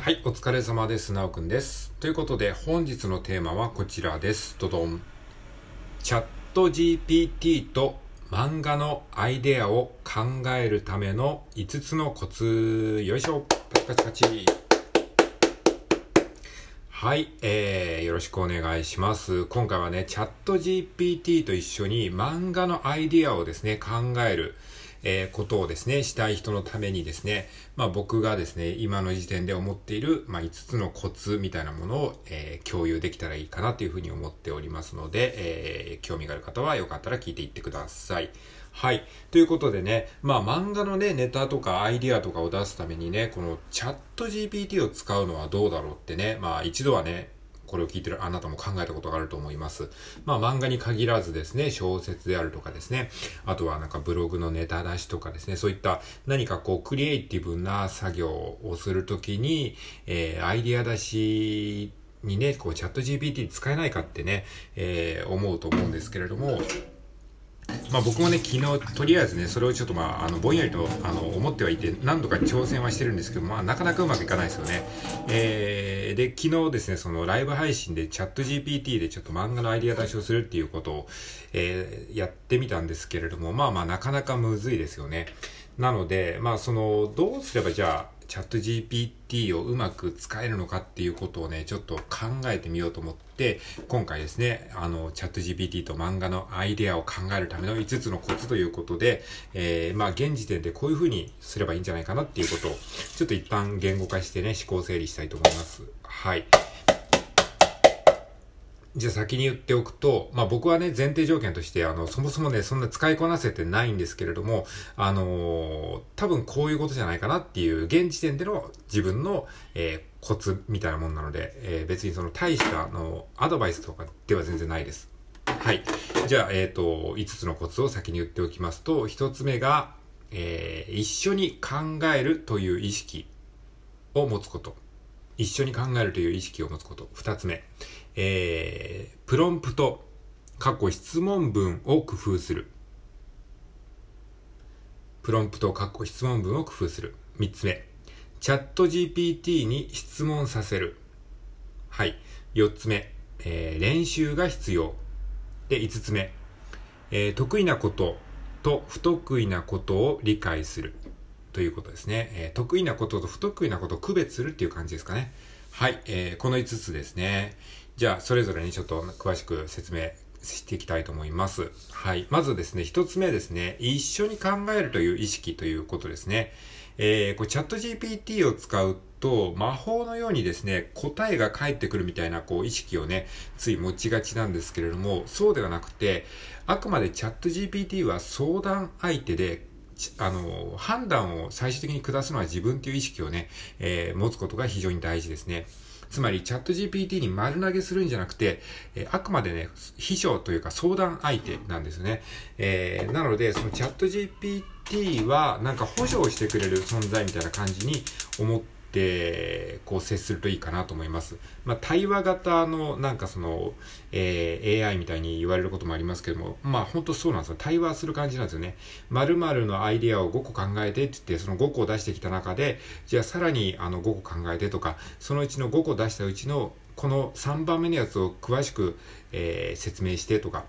はい、お疲れ様です。なおくんです。ということで、本日のテーマはこちらです。どどん。チャット GPT と漫画のアイデアを考えるための5つのコツ。よいしょ。パチパチパチ。はい、えー、よろしくお願いします。今回はね、チャット GPT と一緒に漫画のアイデアをですね、考える。えー、ことをですね、したい人のためにですね、まあ僕がですね、今の時点で思っている、まあ5つのコツみたいなものを、えー、共有できたらいいかなというふうに思っておりますので、えー、興味がある方はよかったら聞いていってください。はい。ということでね、まあ漫画のね、ネタとかアイディアとかを出すためにね、このチャット GPT を使うのはどうだろうってね、まあ一度はね、これを聞いてるあなたも考えたことがあると思います。まあ漫画に限らずですね、小説であるとかですね、あとはなんかブログのネタ出しとかですね、そういった何かこうクリエイティブな作業をするときに、えー、アイディア出しにね、こうチャット GPT 使えないかってね、えー、思うと思うんですけれども、まあ僕もね、昨日、とりあえずね、それをちょっとまあ、あの、ぼんやりと、あの、思ってはいて、何度か挑戦はしてるんですけど、まあ、なかなかうまくいかないですよね。えー、で、昨日ですね、そのライブ配信でチャット GPT でちょっと漫画のアイディア出しをするっていうことを、えー、やってみたんですけれども、まあまあ、なかなかむずいですよね。なので、まあ、その、どうすればじゃあ、チャット GPT をうまく使えるのかっていうことをね、ちょっと考えてみようと思って、今回ですね、あの、チャット GPT と漫画のアイデアを考えるための5つのコツということで、えー、まあ、現時点でこういう風にすればいいんじゃないかなっていうことを、ちょっと一旦言語化してね、思考整理したいと思います。はい。じゃあ先に言っておくと、まあ僕はね、前提条件として、あの、そもそもね、そんな使いこなせてないんですけれども、あのー、多分こういうことじゃないかなっていう、現時点での自分の、えー、コツみたいなもんなので、えー、別にその大した、あの、アドバイスとかでは全然ないです。はい。じゃあ、えっ、と、5つのコツを先に言っておきますと、1つ目が、えー、一緒に考えるという意識を持つこと。一緒に考えるという意識を持つこと。2つ目。えー、プロンプト、過去質問文を工夫する。プロンプト、過去質問文を工夫する。三つ目、チャット GPT に質問させる。はい。四つ目、えー、練習が必要。で、五つ目、えー、得意なことと不得意なことを理解する。ということですね。えー、得意なことと不得意なことを区別するっていう感じですかね。はい。えー、この五つですね。じゃあ、それぞれにちょっと詳しく説明していきたいと思います。はい。まずですね、一つ目ですね、一緒に考えるという意識ということですね。えー、これチャット GPT を使うと、魔法のようにですね、答えが返ってくるみたいな、こう、意識をね、つい持ちがちなんですけれども、そうではなくて、あくまでチャット GPT は相談相手で、あの、判断を最終的に下すのは自分という意識をね、えー、持つことが非常に大事ですね。つまりチャット GPT に丸投げするんじゃなくて、えー、あくまでね、秘書というか相談相手なんですね。えー、なので、そのチャット GPT はなんか補助をしてくれる存在みたいな感じに思ってってこう接するといいかなと思います。まあ、対話型のなんかその、えー、AI みたいに言われることもありますけども、まあ本当そうなんですよ。対話する感じなんですよね。〇〇のアイデアを5個考えてって言って、その5個を出してきた中で、じゃあさらにあの5個考えてとか、そのうちの5個出したうちのこの3番目のやつを詳しく、えー、説明してとか、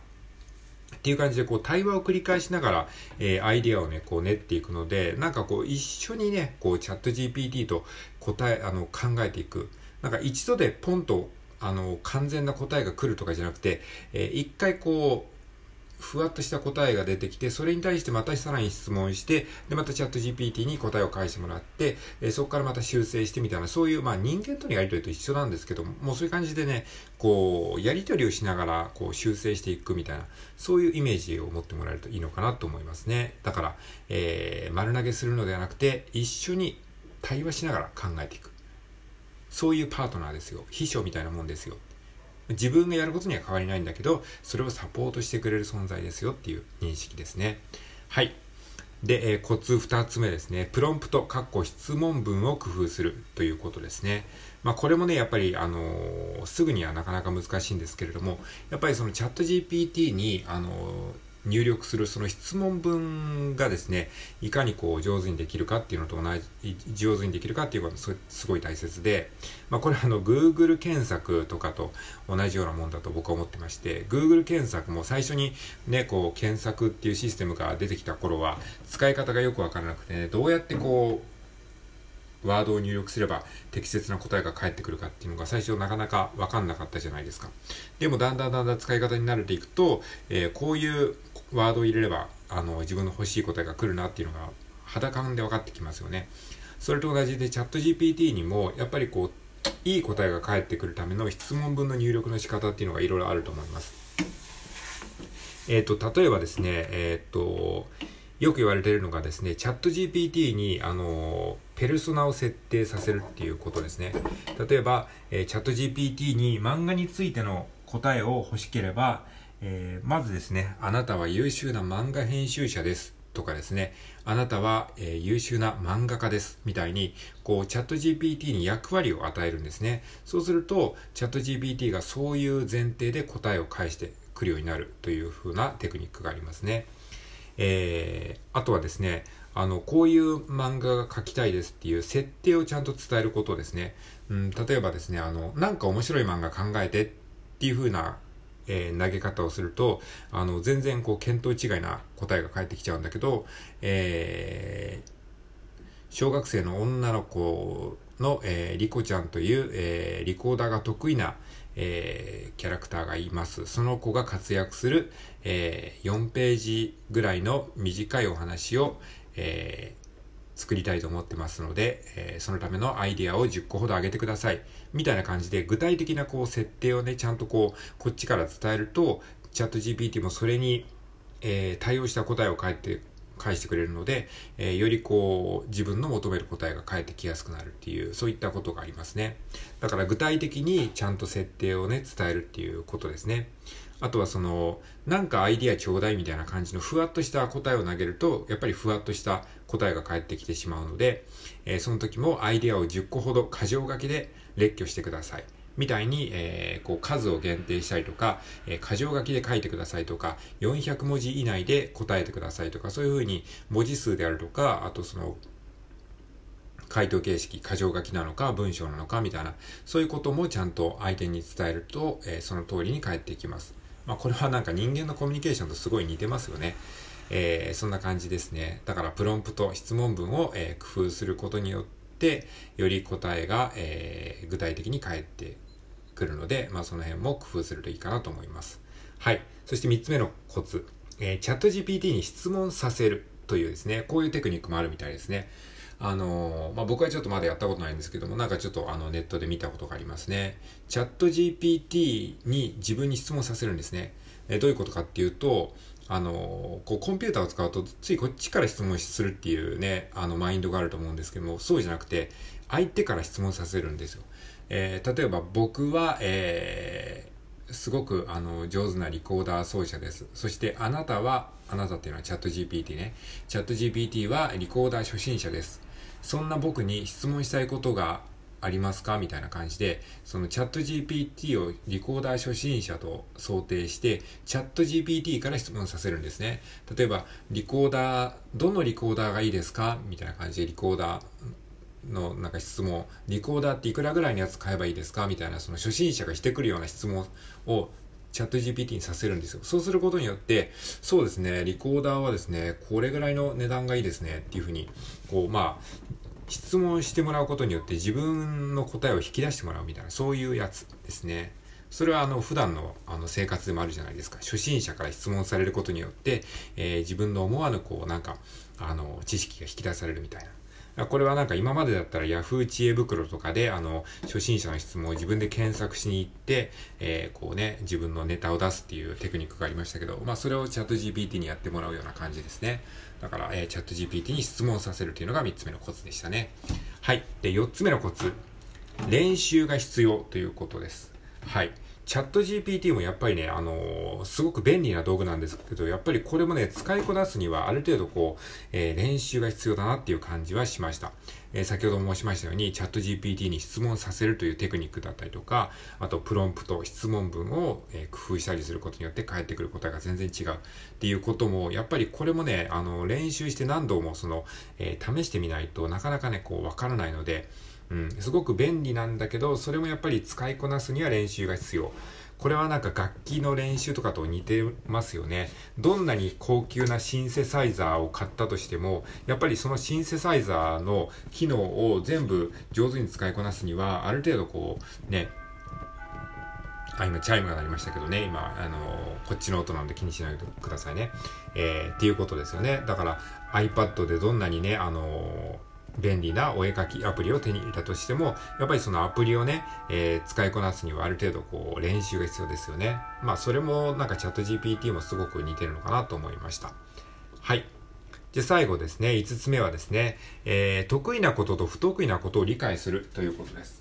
っていう感じでこう対話を繰り返しながら、えー、アイディアをね、こう練っていくので、なんかこう一緒にね、こうチャット GPT と答え、あの考えていく。なんか一度でポンとあの完全な答えが来るとかじゃなくて、えー、一回こうふわっとした答えが出てきて、それに対してまたさらに質問して、で、またチャット GPT に答えを返してもらって、えそこからまた修正してみたいな、そういう、まあ人間とのやりとりと一緒なんですけども、もうそういう感じでね、こう、やりとりをしながら、こう、修正していくみたいな、そういうイメージを持ってもらえるといいのかなと思いますね。だから、えー、丸投げするのではなくて、一緒に対話しながら考えていく。そういうパートナーですよ。秘書みたいなもんですよ。自分がやることには変わりないんだけど、それをサポートしてくれる存在ですよっていう認識ですね。はい。で、えー、コツ2つ目ですね。プロンプト、かっこ質問文を工夫するということですね。まあこれもね、やっぱりあのー、すぐにはなかなか難しいんですけれども、やっぱりそのチャット GPT に、あのー入力するその質問文がですね、いかにこう上手にできるかっていうのと同じ、上手にできるかっていうことがすごい大切で、まあこれあの Google 検索とかと同じようなもんだと僕は思ってまして、Google 検索も最初にね、こう検索っていうシステムが出てきた頃は使い方がよくわからなくてね、どうやってこうワードを入力すれば適切な答えが返ってくるかっていうのが最初なかなかわかんなかったじゃないですか。でもだんだんだんだん使い方に慣れていくと、えー、こういうワードを入れればあの自分の欲しい答えが来るなっていうのが肌感で分かってきますよね。それと同じでチャット GPT にもやっぱりこういい答えが返ってくるための質問文の入力の仕方っていうのがいろいろあると思います。えっ、ー、と、例えばですね、えっ、ー、と、よく言われているのがですね、チャット GPT に、あの、ペルソナを設定させるっていうことですね。例えば、えー、チャット GPT に漫画についての答えを欲しければ、えー、まずですね、あなたは優秀な漫画編集者です。とかですね、あなたは、えー、優秀な漫画家です。みたいに、こう、チャット GPT に役割を与えるんですね。そうすると、チャット GPT がそういう前提で答えを返してくるようになるという風なテクニックがありますね。えー、あとはですね、あの、こういう漫画が描きたいですっていう設定をちゃんと伝えることですね。うん、例えばですね、あの、なんか面白い漫画考えてっていう風な、えー、投げ方をすると、あの、全然こう、見当違いな答えが返ってきちゃうんだけど、えー、小学生の女の子の、えー、リコちゃんという、えー、リコーダーが得意な、えー、キャラクターがいます。その子が活躍する、えー、4ページぐらいの短いお話を、えー、作りたいと思ってますので、えー、そのためのアイディアを10個ほど上げてください。みたいな感じで、具体的なこう設定をね、ちゃんとこう、こっちから伝えると、チャット GPT もそれに、えー、対応した答えを返って返してくれるので、えー、よりこう、自分の求める答えが返ってきやすくなるっていう、そういったことがありますね。だから具体的にちゃんと設定をね、伝えるっていうことですね。あとはその、なんかアイディアちょうだいみたいな感じのふわっとした答えを投げると、やっぱりふわっとした答えが返ってきてしまうので、えー、その時もアイディアを10個ほど箇条書きで列挙してください。みたいに、えー、こう数を限定したりとか、えー、箇条書きで書いてくださいとか、400文字以内で答えてくださいとか、そういうふうに文字数であるとか、あとその、回答形式、箇条書きなのか、文章なのか、みたいな、そういうこともちゃんと相手に伝えると、えー、その通りに返ってきます。まあ、これはなんか人間のコミュニケーションとすごい似てますよね。えー、そんな感じですね。だから、プロンプト、質問文を、えー、工夫することによって、より答えが、えー、具体的に返ってくるので、まあ、その辺も工夫するといいかなと思います。はい。そして3つ目のコツ。えー、チャット GPT に質問させるというですね、こういうテクニックもあるみたいですね。あの、まあ、僕はちょっとまだやったことないんですけども、なんかちょっとあのネットで見たことがありますね。チャット GPT に自分に質問させるんですね。え、どういうことかっていうと、あの、こうコンピューターを使うとついこっちから質問するっていうね、あのマインドがあると思うんですけども、そうじゃなくて、相手から質問させるんですよ。えー、例えば僕は、えー、すごくあの上手なリコーダー奏者です。そしてあなたは、あなたっていうのはチャット GPT ね。チャット GPT はリコーダー初心者です。そんな僕に質問したいことがありますか？みたいな感じで、そのチャット GPT をリコーダー初心者と想定して、チャット GPT から質問させるんですね。例えば、リコーダー、どのリコーダーがいいですか？みたいな感じでリコーダーのなんか質問、リコーダーっていくらぐらいのやつ買えばいいですか？みたいな、その初心者がしてくるような質問をチャット GPT にさせるんですよ。そうすることによって、そうですね、リコーダーはですね、これぐらいの値段がいいですねっていうふうに、こう、まあ、質問してもらうことによって自分の答えを引き出してもらうみたいな、そういうやつですね。それはあの普段のあの生活でもあるじゃないですか。初心者から質問されることによって、えー、自分の思わぬこうなんか、あの、知識が引き出されるみたいな。これはなんか今までだったら Yahoo 知恵袋とかであの初心者の質問を自分で検索しに行って、えー、こうね自分のネタを出すっていうテクニックがありましたけど、まあそれをチャット GPT にやってもらうような感じですね。だから、えー、チャット GPT に質問させるというのが3つ目のコツでしたね。はい。で、4つ目のコツ。練習が必要ということです。はい。チャット GPT もやっぱりね、あのー、すごく便利な道具なんですけど、やっぱりこれもね、使いこなすにはある程度こう、えー、練習が必要だなっていう感じはしました。えー、先ほど申しましたようにチャット GPT に質問させるというテクニックだったりとか、あとプロンプト、質問文を、え、工夫したりすることによって返ってくる答えが全然違うっていうことも、やっぱりこれもね、あの、練習して何度もその、え、試してみないとなかなかね、こうわからないので、うん、すごく便利なんだけど、それもやっぱり使いこなすには練習が必要。これはなんか楽器の練習とかと似てますよね。どんなに高級なシンセサイザーを買ったとしても、やっぱりそのシンセサイザーの機能を全部上手に使いこなすには、ある程度こう、ね、あ、今チャイムが鳴りましたけどね、今、あのー、こっちの音なんで気にしないでくださいね。えー、っていうことですよね。だから iPad でどんなにね、あのー便利なお絵描きアプリを手に入れたとしても、やっぱりそのアプリをね、えー、使いこなすにはある程度こう練習が必要ですよね。まあそれもなんかチャット GPT もすごく似てるのかなと思いました。はい。じゃ最後ですね、5つ目はですね、えー、得意なことと不得意なことを理解するということです。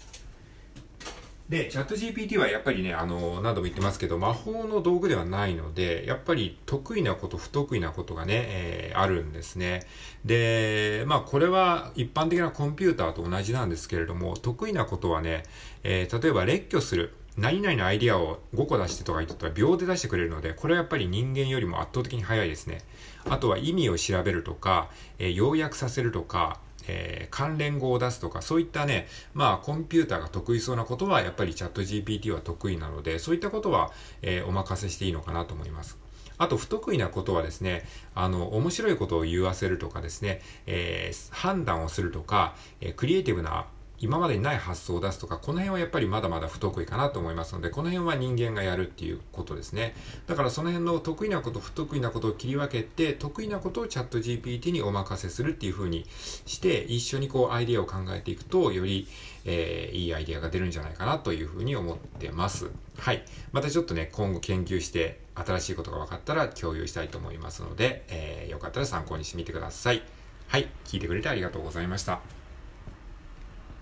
で、チャット GPT はやっぱりね、あの、何度も言ってますけど、魔法の道具ではないので、やっぱり得意なこと、不得意なことがね、えー、あるんですね。で、まあこれは一般的なコンピューターと同じなんですけれども、得意なことはね、えー、例えば列挙する。何々のアイディアを5個出してとか言ったら秒で出してくれるので、これはやっぱり人間よりも圧倒的に早いですね。あとは意味を調べるとか、えー、要約させるとか、えー、関連語を出すとか、そういったね、まあ、コンピューターが得意そうなことは、やっぱりチャット GPT は得意なので、そういったことは、えー、お任せしていいのかなと思います。あと、不得意なことはですね、あの、面白いことを言わせるとかですね、えー、判断をするとか、えクリエイティブな今までにない発想を出すとか、この辺はやっぱりまだまだ不得意かなと思いますので、この辺は人間がやるっていうことですね。だからその辺の得意なこと、不得意なことを切り分けて、得意なことをチャット GPT にお任せするっていう風にして、一緒にこうアイディアを考えていくと、より、えー、いいアイディアが出るんじゃないかなという風に思ってます。はい。またちょっとね、今後研究して、新しいことが分かったら共有したいと思いますので、えー、よかったら参考にしてみてください。はい。聞いてくれてありがとうございました。